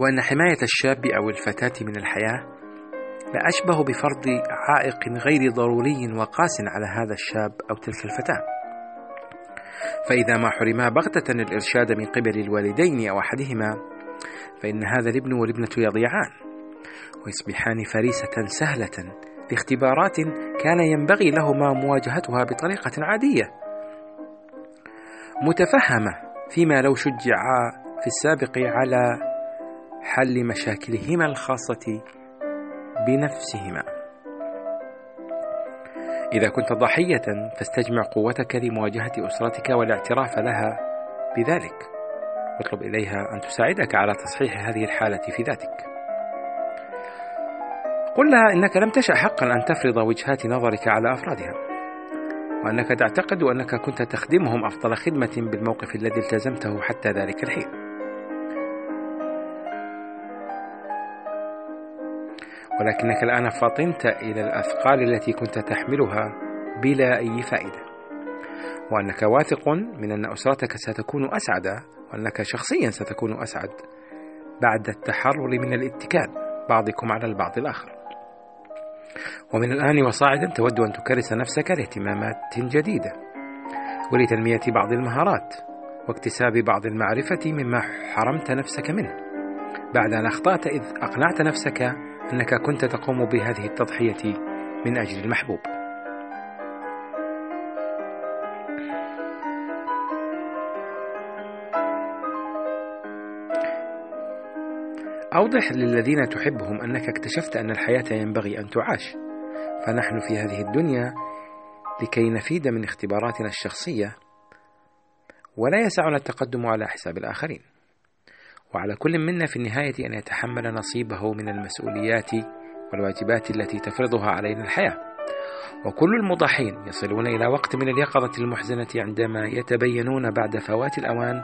وأن حماية الشاب أو الفتاة من الحياة لا أشبه بفرض عائق غير ضروري وقاس على هذا الشاب أو تلك الفتاة. فإذا ما حرما بغتة الإرشاد من قبل الوالدين أو أحدهما فإن هذا الابن والابنة يضيعان ويصبحان فريسة سهلة لاختبارات كان ينبغي لهما مواجهتها بطريقة عادية متفهمة فيما لو شجعا في السابق على حل مشاكلهما الخاصة بنفسهما. إذا كنت ضحية فاستجمع قوتك لمواجهة أسرتك والاعتراف لها بذلك. واطلب إليها أن تساعدك على تصحيح هذه الحالة في ذاتك. قل لها إنك لم تشأ حقا أن تفرض وجهات نظرك على أفرادها وأنك تعتقد أنك كنت تخدمهم أفضل خدمة بالموقف الذي التزمته حتى ذلك الحين. ولكنك الآن فطنت إلى الأثقال التي كنت تحملها بلا أي فائدة. وأنك واثق من أن أسرتك ستكون أسعد وأنك شخصيا ستكون أسعد بعد التحرر من الاتكال بعضكم على البعض الآخر. ومن الآن وصاعدا تود أن تكرس نفسك لاهتمامات جديدة ولتنمية بعض المهارات واكتساب بعض المعرفة مما حرمت نفسك منه. بعد أن أخطأت إذ أقنعت نفسك أنك كنت تقوم بهذه التضحية من أجل المحبوب. أوضح للذين تحبهم أنك اكتشفت أن الحياة ينبغي أن تعاش. فنحن في هذه الدنيا لكي نفيد من اختباراتنا الشخصية ولا يسعنا التقدم على حساب الآخرين. وعلى كل منا في النهاية أن يتحمل نصيبه من المسؤوليات والواجبات التي تفرضها علينا الحياة. وكل المضحين يصلون إلى وقت من اليقظة المحزنة عندما يتبينون بعد فوات الأوان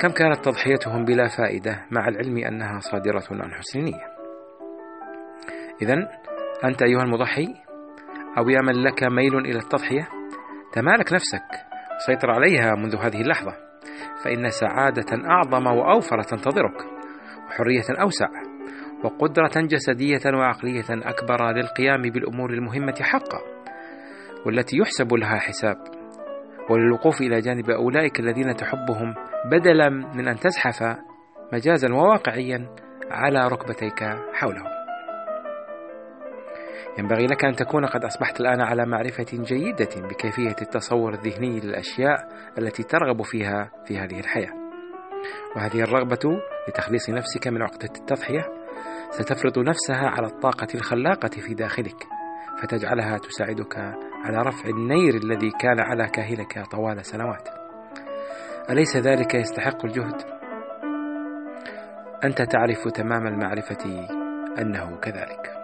كم كانت تضحيتهم بلا فائدة مع العلم أنها صادرة عن حسن نية إذا أنت أيها المضحي أو يا من لك ميل إلى التضحية تمالك نفسك سيطر عليها منذ هذه اللحظة. فإن سعادة أعظم وأوفر تنتظرك وحرية أوسع وقدرة جسدية وعقلية أكبر للقيام بالأمور المهمة حقا والتي يحسب لها حساب. وللوقوف إلى جانب أولئك الذين تحبهم بدلا من أن تزحف مجازا وواقعيا على ركبتيك حولهم. ينبغي لك أن تكون قد أصبحت الآن على معرفة جيدة بكيفية التصور الذهني للأشياء التي ترغب فيها في هذه الحياة. وهذه الرغبة لتخليص نفسك من عقدة التضحية. ستفرض نفسها على الطاقة الخلاقة في داخلك فتجعلها تساعدك على رفع النير الذي كان على كاهلك طوال سنوات. أليس ذلك يستحق الجهد؟ أنت تعرف تمام المعرفة أنه كذلك.